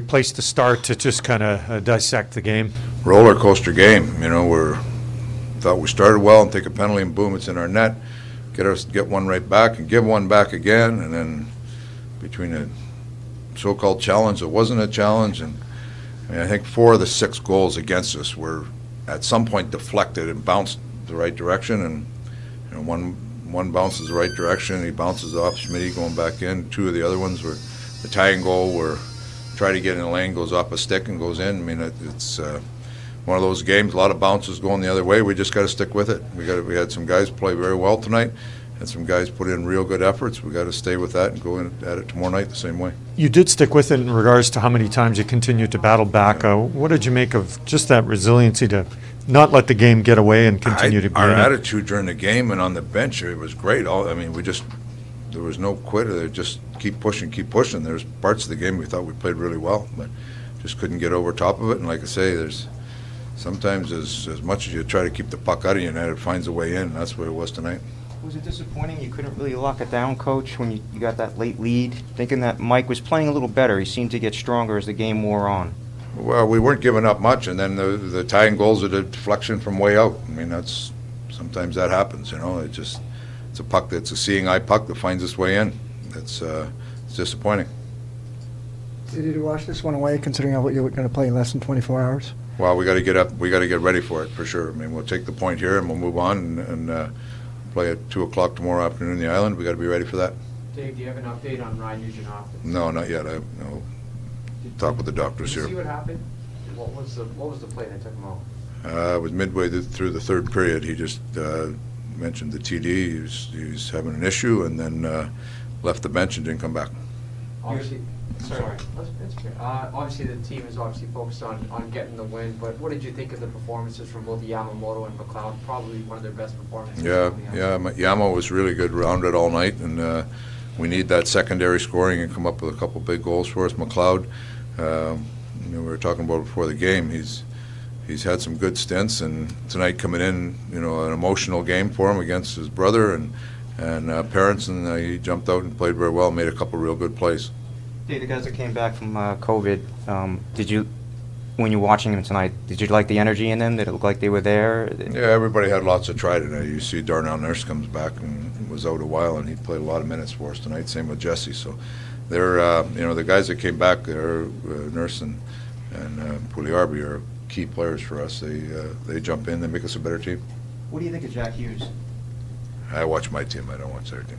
place to start to just kind of uh, dissect the game. Roller coaster game. You know, we're thought we started well and take a penalty and boom, it's in our net. Get us get one right back and give one back again, and then between a so-called challenge that wasn't a challenge, and I, mean, I think four of the six goals against us were at some point deflected and bounced the right direction, and you know one one bounces the right direction, he bounces off Smith going back in. Two of the other ones were the tying goal were try to get in the lane, goes off a stick and goes in. I mean, it, it's uh, one of those games. A lot of bounces going the other way. We just got to stick with it. We got we had some guys play very well tonight, and some guys put in real good efforts. We got to stay with that and go in at it tomorrow night the same way. You did stick with it in regards to how many times you continued to battle back. Uh, what did you make of just that resiliency to not let the game get away and continue I, to be our attitude during the game and on the bench it was great. All I mean, we just there was no quitter. There just keep pushing, keep pushing. There's parts of the game we thought we played really well, but just couldn't get over top of it. And like I say, there's sometimes as as much as you try to keep the puck out of your net, it finds a way in. And that's what it was tonight. Was it disappointing you couldn't really lock it down, Coach, when you, you got that late lead? Thinking that Mike was playing a little better. He seemed to get stronger as the game wore on. Well, we weren't giving up much, and then the the tying goals are the deflection from way out. I mean, that's sometimes that happens. You know, it just it's a puck that's a seeing eye puck that finds its way in. It's uh, it's disappointing. Did you wash this one away, considering how you're going to play in less than 24 hours? Well, we got to get up. We got to get ready for it for sure. I mean, we'll take the point here and we'll move on and, and uh, play at two o'clock tomorrow afternoon in the island. We got to be ready for that. Dave, do you have an update on Ryan Nugent Hopkins? No, not yet. I no. Talk with the doctors Did you see what happened? What was the, what was the play that took him out? Uh, it was midway th- through the third period. He just uh, mentioned the TD. He was, he was having an issue and then uh, left the bench and didn't come back. Obviously, sorry, that's, that's. Uh, obviously, the team is obviously focused on, on getting the win, but what did you think of the performances from both Yamamoto and McLeod? Probably one of their best performances. Yeah, yeah. Yamo was really good rounded all night, and uh, we need that secondary scoring and come up with a couple big goals for us. McLeod, um, you know, we were talking about before the game. He's he's had some good stints, and tonight coming in, you know, an emotional game for him against his brother and and uh, parents, and uh, he jumped out and played very well. Made a couple real good plays. Dave, the guys that came back from uh, COVID, um, did you, when you're watching them tonight, did you like the energy in them? Did it look like they were there? Yeah, everybody had lots of try tonight. You see Darnell Nurse comes back and was out a while, and he played a lot of minutes for us tonight. Same with Jesse. So they're, uh, you know, the guys that came back, they're, uh, Nurse and, and uh, are key players for us. They, uh, they jump in, they make us a better team. What do you think of Jack Hughes? I watch my team, I don't watch their team.